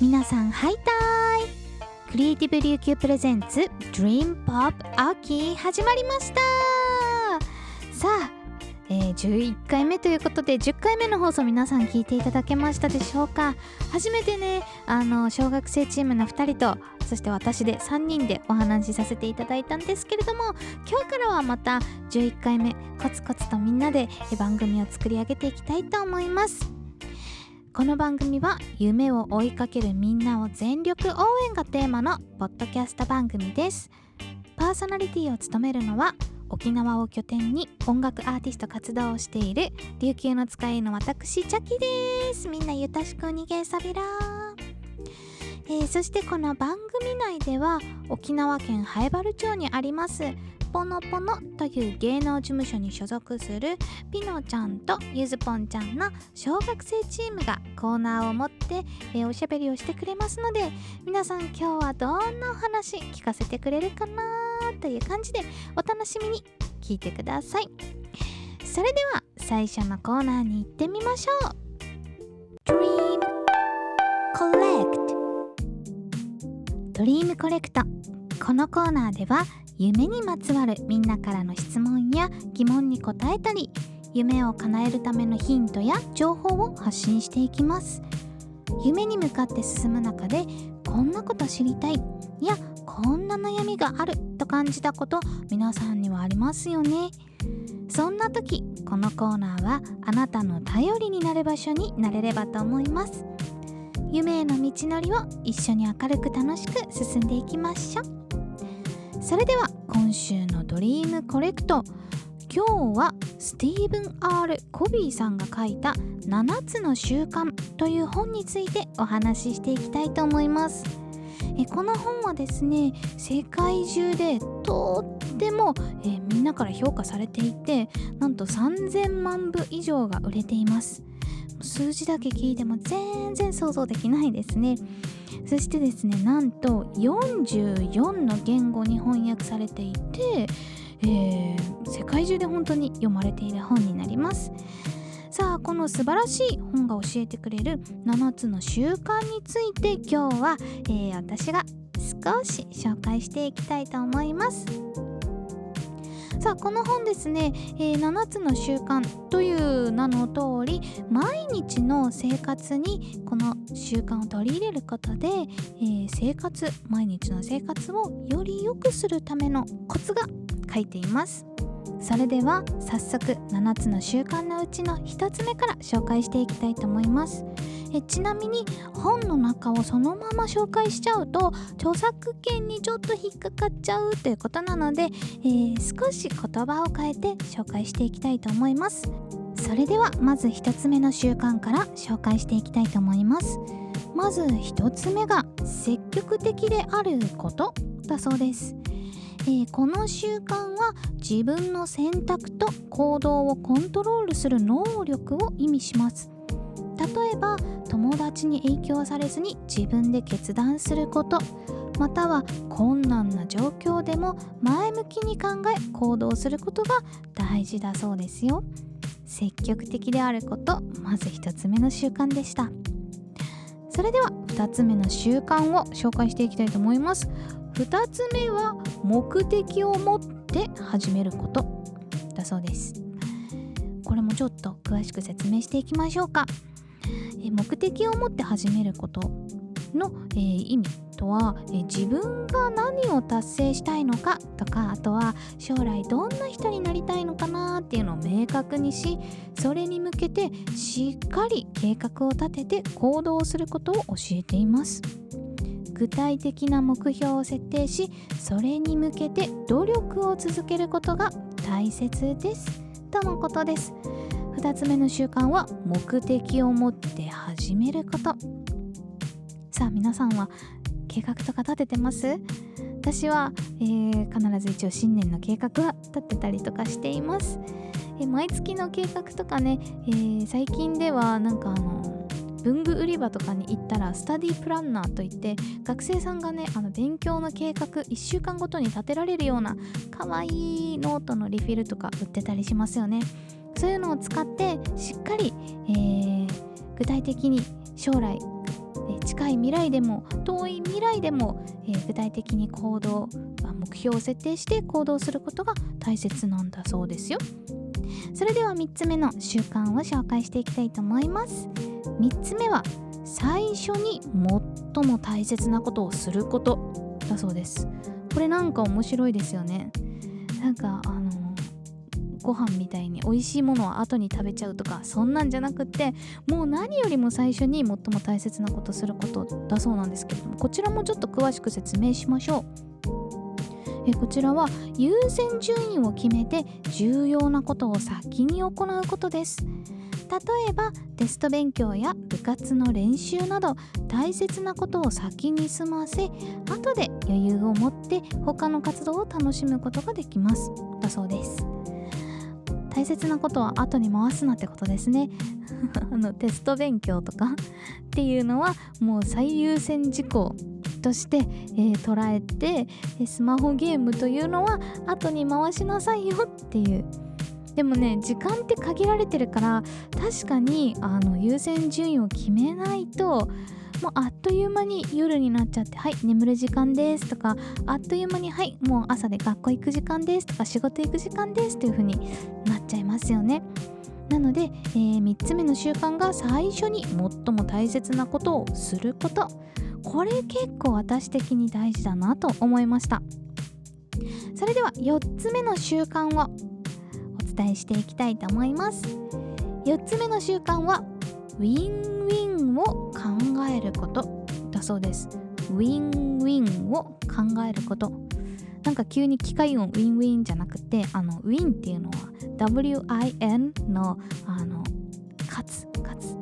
皆さんハイタイ。クリエイティブ琉球プレゼンツ Dream Pop 秋始まりました。さあ、えー、11回目ということで10回目の放送皆さん聞いていただけましたでしょうか？初めてねあの小学生チームの2人とそして私で3人でお話しさせていただいたんですけれども今日からはまた11回目コツコツとみんなで番組を作り上げていきたいと思います。この番組は夢を追いかけるみんなを全力応援がテーマのポッドキャスト番組です。パーソナリティを務めるのは沖縄を拠点に音楽アーティスト活動をしている琉球の使いの私チャキです。みんなゆたしくにげさびらえー、そしてこの番組内では沖縄県南原町にありますぽのぽのという芸能事務所に所属するピノちゃんとゆずぽんちゃんの小学生チームがコーナーを持って、えー、おしゃべりをしてくれますので皆さん今日はどんなお話聞かせてくれるかなという感じでお楽しみに聞いてください。それでは最初のコーナーに行ってみましょう。Dream Collect Dream Collect このコーナーでは夢にまつわるみんなからの質問や疑問に答えたり夢を叶えるためのヒントや情報を発信していきます。夢に向かって進む中でこんなこと知りたいやこんな悩みがあると感じたこと皆さんにはありますよね。そんな時このコーナーはあなたの頼りになる場所になれればと思います。夢への道のりを一緒に明るく楽しく進んでいきましょう。それでは今週のドリームコレクト。今日はスティーブン・ R・ コビーさんが書いた「7つの習慣」という本についてお話ししていきたいと思います。えこの本はですね世界中でとってもえみんなから評価されていてなんと3000万部以上が売れています。数字だけ聞いても全然想像できないですね。そしてですねなんと44の言語に翻訳されていて、えー、世界中で本当に読まれている本になります。さあこの素晴らしい本が教えてくれる7つの習慣について今日は、えー、私が少し紹介していきたいと思います。さあこの本ですね、えー、7つの習慣という名の通り毎日の生活にこの習慣を取り入れることで、えー、生活毎日の生活をより良くするためのコツが書いています。それでは早速7つの習慣のうちの1つ目から紹介していきたいと思います。えちなみに本の中をそのまま紹介しちゃうと著作権にちょっと引っかかっちゃうということなので、えー、少し言葉を変えて紹介していきたいと思います。それではまず1つ目の習慣から紹介していきたいと思います。まず1つ目が積極的であることだそうです。えー、この習慣は自分の選択と行動をコントロールする能力を意味します。例えば友達に影響されずに自分で決断すること。または困難な状況でも前向きに考え行動することが大事だそうですよ。積極的であることまず1つ目の習慣でした。それでは2つ目の習慣を紹介していきたいと思います。2つ目は目的を持って始めること。だそうです。これもちょっと詳しく説明していきましょうか。目的を持って始めること。の、えー、意味とは、えー、自分が何を達成したいのかとかあとは将来どんな人になりたいのかなっていうのを明確にしそれに向けてしっかり計画を立てて行動することを教えています。具体的な目標を設定しそれに向けて努力を続けることが大切です。とのことです。2つ目の習慣は目的を持って始めること。さあ皆さんは計画とか立ててます？私は、えー、必ず一応新年の計画は立てたりとかしています、え、毎月の計画とかね、えー、最近ではなんかあの文具売り場とかに行ったらスタディプランナーといって学生さんがねあの勉強の計画1週間ごとに立てられるようなかわいいノートのリフィルとか売ってたりしますよね。そういうのを使ってしっかり、えー、具体的に将来近い未来でも遠い未来でも、えー、具体的に行動、まあ、目標を設定して行動することが大切なんだそうですよ。それでは3つ目の習慣を紹介していきたいと思います。3つ目は最初に最も大切なことをすることだそうです。これなんか面白いですよね。なんかあのご飯みたいに美味しいものは後に食べちゃうとかそんなんじゃなくってもう何よりも最初に最も大切なことすることだそうなんですけれどもこちらもちょっと詳しく説明しましょう。えこちらは優先順位を決めて重要なことを先に行うことです。例えばテスト勉強や部活の練習など大切なことを先に済ませ後で余裕を持って他の活動を楽しむことができます。だそうです。大切なことは後に回すなってことですね。あのテスト勉強とか っていうのはもう最優先事項として、えー、捉えてスマホゲームというのは後に回しなさいよっていう。でもね時間って限られてるから確かにあの優先順位を決めないともうあっという間に夜になっちゃってはい眠る時間ですとかあっという間にはいもう朝で学校行く時間ですとか仕事行く時間ですという風になっちゃいますよね。なので、えー、3つ目の習慣が最初に最も大切なことをすること。これ結構私的に大事だなと思いました。それでは4つ目の習慣をお伝えしていきたいと思います。4つ目の習慣はウィンウィンを考えることだそうです。ウィンウィンを考えること。なんか急に機械音ウィンウィンじゃなくてあのウィンっていうのは WIN のあの勝つ勝つ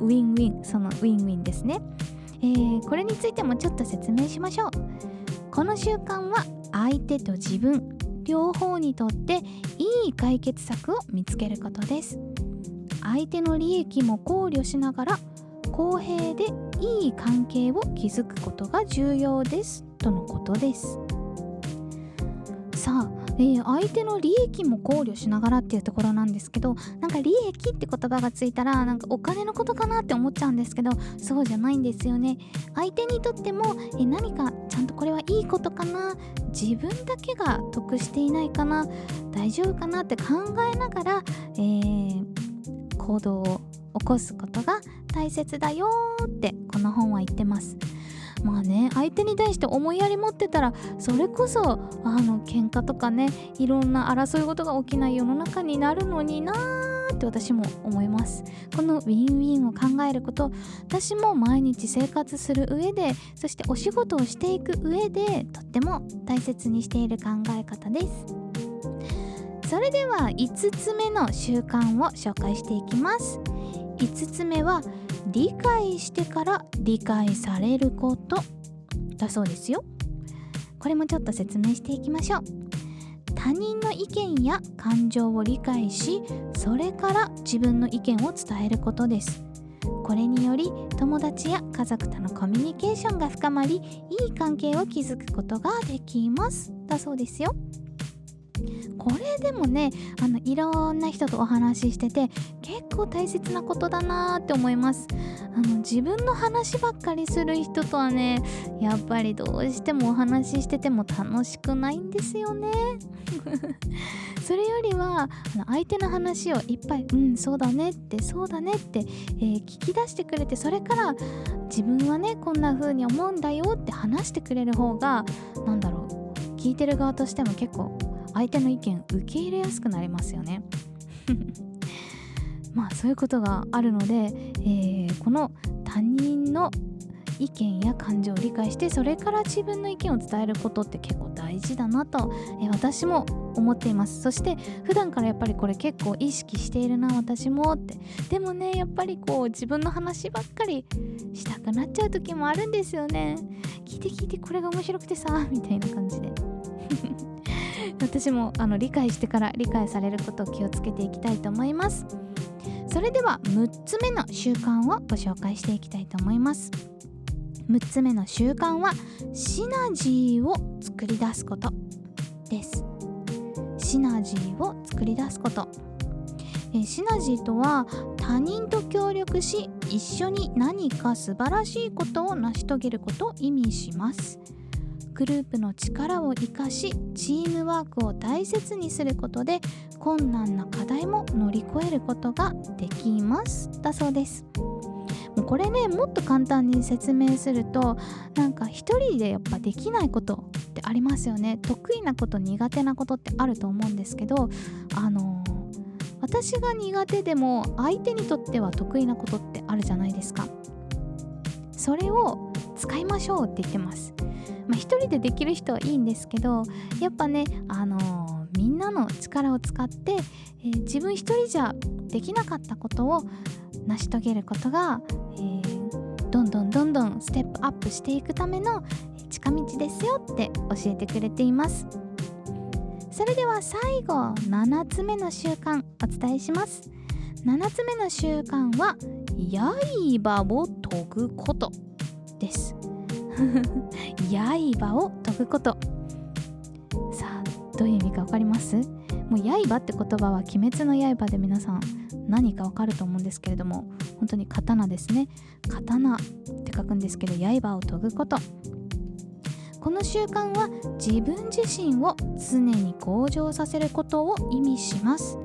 ウィンウィンそのウィンウィンですね、えー、これについてもちょっと説明しましょう。この習慣は相手と自分両方にとっていい解決策を見つけることです。相手の利益も考慮しながら公平でいい関係を築くことが重要です。とのことです。さあ、えー、相手の利益も考慮しながらっていうところなんですけどなんか利益って言葉がついたらなんかお金のことかなって思っちゃうんですけどそうじゃないんですよね。相手にとっても、えー、何かちゃんとこれはいいことかな。自分だけが得していないかな。大丈夫かなって考えながら、えー行動を起こすことが大切だよってこの本は言ってます。まあね相手に対して思いやり持ってたらそれこそあの喧嘩とかねいろんな争い事が起きない世の中になるのになーって私も思います。このウィンウィンを考えること私も毎日生活する上でそしてお仕事をしていく上でとっても大切にしている考え方です。それでは5つ目の習慣を紹介していきます。5つ目は理解してから理解されることだそうですよ。これもちょっと説明していきましょう。他人の意見や感情を理解しそれから自分の意見を伝えることです。これにより友達や家族とのコミュニケーションが深まりいい関係を築くことができます。だそうですよ。これでもねあのいろんな人とお話ししてて結構大切なことだなって思います。あの自分の話ばっかりする人とはねやっぱりどうしてもお話ししてても楽しくないんですよね。それよりはあの相手の話をいっぱい「うんそうだね」って「そうだね」って、えー、聞き出してくれてそれから自分はねこんな風に思うんだよって話してくれる方が何だろう聞いてる側としても結構相手の意見受け入れやすくなりますよね。まあそういうことがあるので、えー、この他人の意見や感情を理解してそれから自分の意見を伝えることって結構大事だなと、えー、私も思っています。そして普段からやっぱりこれ結構意識しているな私もって。でもねやっぱりこう自分の話ばっかりしたくなっちゃう時もあるんですよね。聞いて聞いてこれが面白くてさみたいな感じで。私もあの理解してから理解されることを気をつけていきたいと思います。それでは6つ目の習慣をご紹介していきたいと思います。6つ目の習慣はシナジーを作り出すことです。シナジーを作り出すこと。えシナジーとは他人と協力し一緒に何か素晴らしいことを成し遂げることを意味します。グループの力を生かしチームワークを大切にすることで困難な課題も乗り越えることができます。だそうです。もうこれねもっと簡単に説明するとなんか一人でやっぱできないことってありますよね。得意なこと苦手なことってあると思うんですけどあの私が苦手でも相手にとっては得意なことってあるじゃないですか。それを使いましょうって言ってます。まあ一人でできる人はいいんですけどやっぱねあのーみんなの力を使って、えー自分一人じゃできなかったことを成し遂げることが、えーどんどんどんどんステップアップしていくための近道ですよって教えてくれています。それでは最後7つ目の習慣お伝えします。7つ目の習慣は刃を研ぐことです。刃を研ぐこと。さあどういう意味か分かります？もう刃って言葉は鬼滅の刃で皆さん何か分かると思うんですけれども本当に刀ですね。刀って書くんですけど刃を研ぐこと。この習慣は自分自身を常に向上させることを意味します。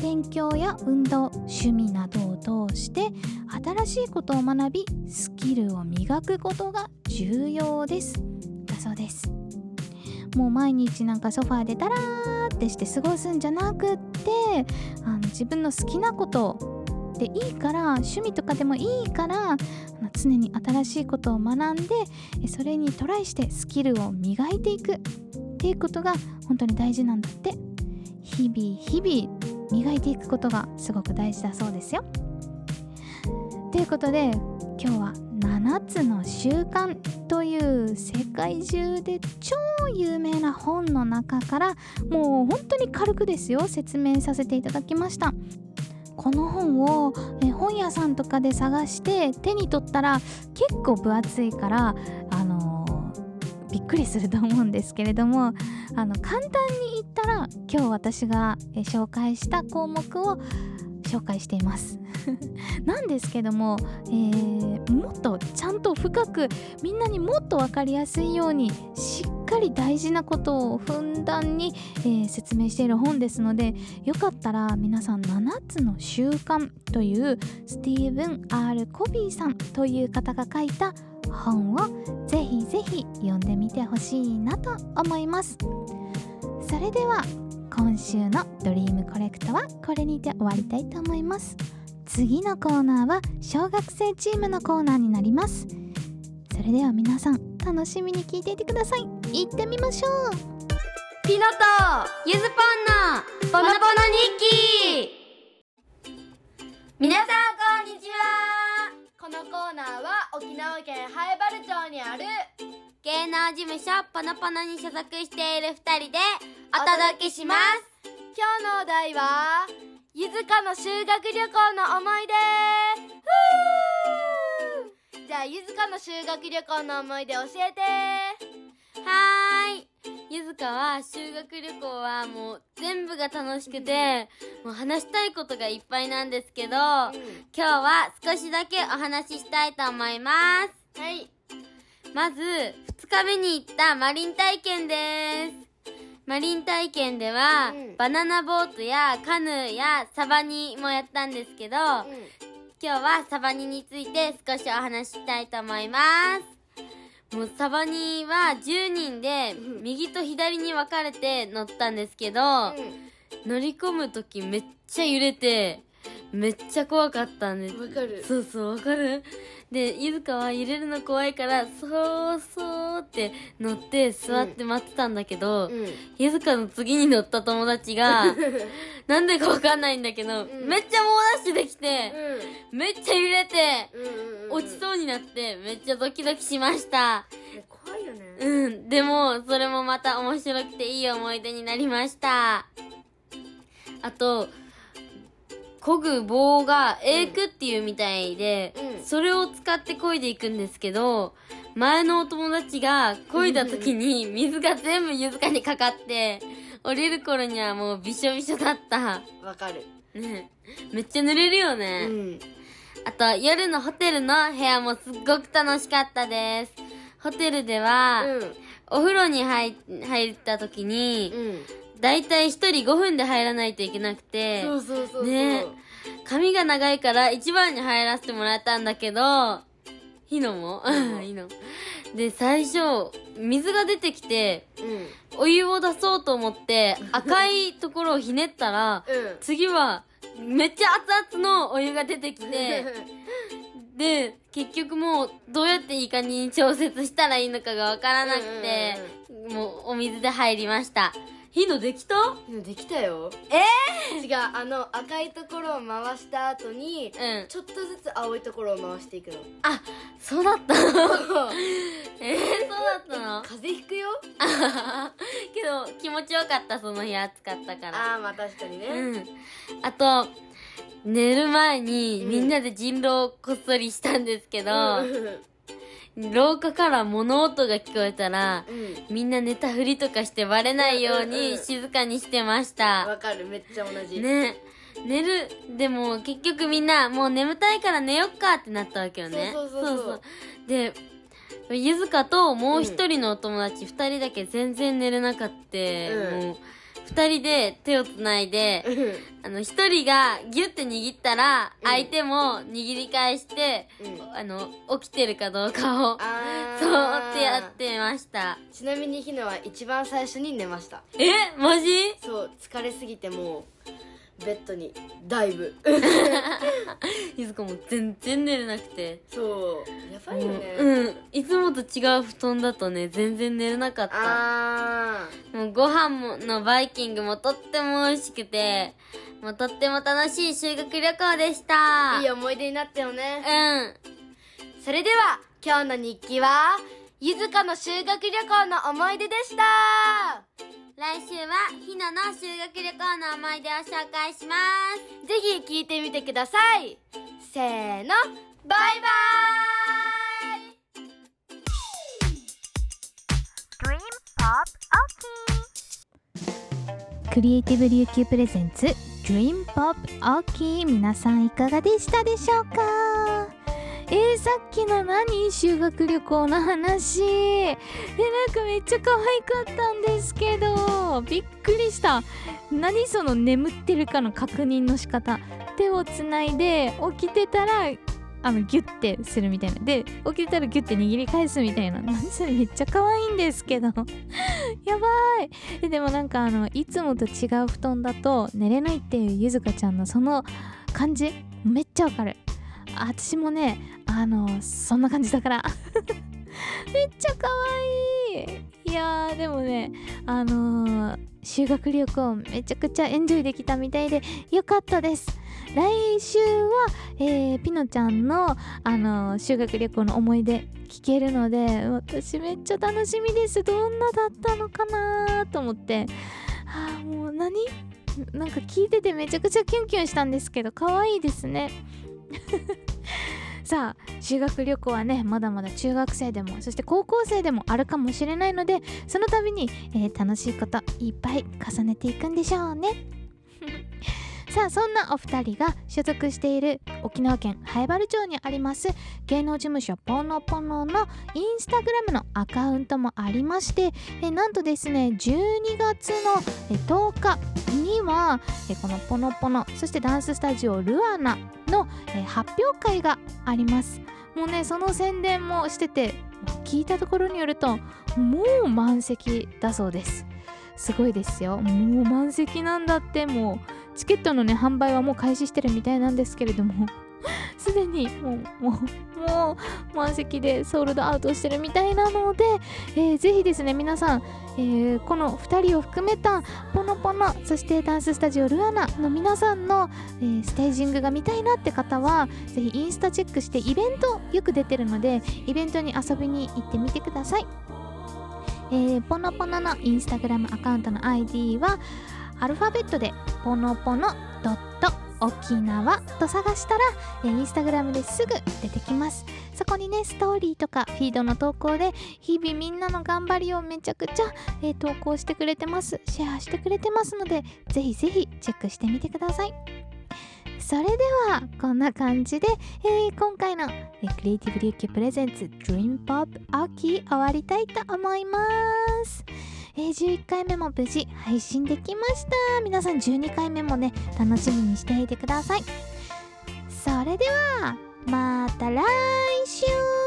勉強や運動趣味などを通して新しいことを学びスキルを磨くことが重要です。だそうです。もう毎日なんかソファーでダラーってして過ごすんじゃなくってあの自分の好きなことでいいから趣味とかでもいいから常に新しいことを学んでそれにトライしてスキルを磨いていくっていうことが本当に大事なんだって。日々日々磨いていくことがすごく大事だそうですよ。ということで今日は7つの習慣という世界中で超有名な本の中からもう本当に軽くですよ説明させていただきました。この本を本屋さんとかで探して手に取ったら結構分厚いからくりすると思うんですけれどもあの簡単に言ったら今日私が紹介した項目を紹介しています。なんですけども、えーもっとちゃんと深くみんなにもっと分かりやすいようにしっかり大事なことをふんだんに、えー説明している本ですのでよかったら皆さん7つの習慣というスティーブン・ R・ コビーさんという方が書いた本をぜひ読んでみてほしいなと思います。それでは今週のドリームコレクトはこれにて終わりたいと思います。次のコーナーは小学生チームのコーナーになります。それでは皆さん楽しみに聞いていてください。行ってみましょう。ピノとゆずぽんのボノボノ日記。皆さんこのコーナーは沖縄県南原町にある芸能事務所ポノポノに所属している二人でお届けします。今日のお題はゆずかの修学旅行の思い出。じゃあゆずかの修学旅行の思い出教えて。はーいゆずかは修学旅行はもう全部が楽しくて、もう話したいことがいっぱいなんですけど、今日は少しだけお話ししたいと思います。はい。まず、2日目に行ったマリン体験です。マリン体験では、うんバナナボートやカヌーやサバニもやったんですけど、今日はサバニについて少しお話ししたいと思います。もうサバニは10人でうん。右と左に分かれて乗ったんですけど、乗り込む時めっちゃ揺れて、めっちゃ怖かったんです。わかる。そうそう、わかる？で、ゆずかは揺れるの怖いから、そうそうって乗って座って待ってたんだけど、うん。ゆずかの次に乗った友達が、なんでかわかんないんだけど、ん。めっちゃ猛ダッシュできて、めっちゃ揺れて、うん落ちそうになって、めっちゃドキドキしました。怖いよね。うん、でも、それもまた面白くていい思い出になりました。あと、漕ぐ棒がエークっていうみたいで、うん。それを使って漕いでいくんですけど、前のお友達が漕いだ時に水が全部ゆずかにかかって、降りる頃にはもうびしょびしょだった。わかる。ね。めっちゃ濡れるようね。ん。あと、夜のホテルの部屋もすっごく楽しかったです。ホテルでは、うん。お風呂に入入った時に、うんだいたい1人5分で入らないといけなくて、そうそうそうそう。ね。髪が長いから一番に入らせてもらったんだけど、ヒノも。うん ヒノ。で、最初、水が出てきて、うん。お湯を出そうと思って、赤いところをひねったら、うん。次は、めっちゃ熱々のお湯が出てきて、で、結局もう、どうやっていい感じに調節したらいいのかがわからなくて、もう、お水で入りました。ヒノできた？うんできたよ。え違うあの赤いところを回した後にうん。ちょっとずつ青いところを回していくの。あ、そうだったの？えー、そうだったの？風邪ひくよ？けど、気持ちよかった、その日暑かったから。ああまあ確かにね。うん。あと、寝る前にうんみんなで人狼をこっそりしたんですけど、うん廊下から物音が聞こえたら、うんみんな寝たふりとかしてバレないよううんうんうんに静かにしてました。わかるめっちゃ同じね。寝る、でも結局みんなもう眠たいから寝よっかってなったわけよね。そうそうそうそうで、ゆずかともう一人のお友達二、人だけ全然寝れなかって、うんもう二人で手をつないで、うん。あの一人がギュッて握ったらうん。相手も握り返して、うん。あの、起きてるかどうかを、そうってやってました。ちなみにひなは一番最初に寝ました。え？マジ？そう疲れすぎてもうベッドにダイブゆずかも全然寝れなくて。そうやばいよねうん。いつもと違う布団だとね、全然寝れなかった。あもうご飯ものバイキングもとっても美味しくて、もうとっても楽しい修学旅行でした。ーいい思い出になったよねうん。それでは今日の日記はゆずかの修学旅行の思い出でした来週はひなの修学旅行の思い出を紹介します。ぜひ聞いてみてください。せーのバイバーイ。クリエイティブ琉球プレゼンツ Dream Pop OK 皆さんいかがでしたでしょうか？えー、さっきの何修学旅行の話。えなんかめっちゃ可愛かったんですけど。びっくりした。何その眠ってるかの確認の仕方。手をつないで起きてたらあのギュッてするみたいな。で起きてたらギュッて握り返すみたいな。何それめっちゃ可愛いんですけど。やばい。でもなんかあのいつもと違う布団だと寝れないっていうゆずかちゃんのその感じめっちゃわかる。私もねあのそんな感じだから。めっちゃ可愛い。いやーでもねあのー修学旅行めちゃくちゃエンジョイできたみたいでよかったです。来週は、えーピノちゃんの、あのー修学旅行の思い出聞けるので私めっちゃ楽しみです。どんなだったのかなと思って。あーもう何？なんか聞いててめちゃくちゃキュンキュンしたんですけど可愛いですね。さあ修学旅行はねまだまだ中学生でもそして高校生でもあるかもしれないのでその度に、えー楽しいこといっぱい重ねていくんでしょうね。さあそんなお二人が所属している沖縄県南原町にあります芸能事務所ポノポノのインスタグラムのアカウントもありましてえなんとですね12月の10日にはこのポノポノそしてダンススタジオルアナの発表会があります。もうねその宣伝もしてて聞いたところによるともう満席だそうです。すごいですよ。もう満席なんだってもう。チケットのね販売はもう開始してるみたいなんですけれども すでにもうもうもう満席でソールドアウトしてるみたいなので、えーぜひですね皆さん、えーこの2人を含めたポノポノそしてダンススタジオルアナの皆さんの、えーステージングが見たいなって方はぜひインスタチェックしてイベントよく出てるのでイベントに遊びに行ってみてください、えーポノポノのインスタグラムアカウントの ID はアルファベットでポノポノドット沖縄と探したら、えーインスタグラムですぐ出てきます。そこにねストーリーとかフィードの投稿で日々みんなの頑張りをめちゃくちゃ、えー投稿してくれてます。シェアしてくれてますのでぜひぜひチェックしてみてください。それではこんな感じで、えー今回の、えクリエイティブリュッキュプレゼンツ Dream Pop 秋終わりたいと思います。えー11回目も無事配信できました。皆さん12回目もね楽しみにしていてください。それではまた来週。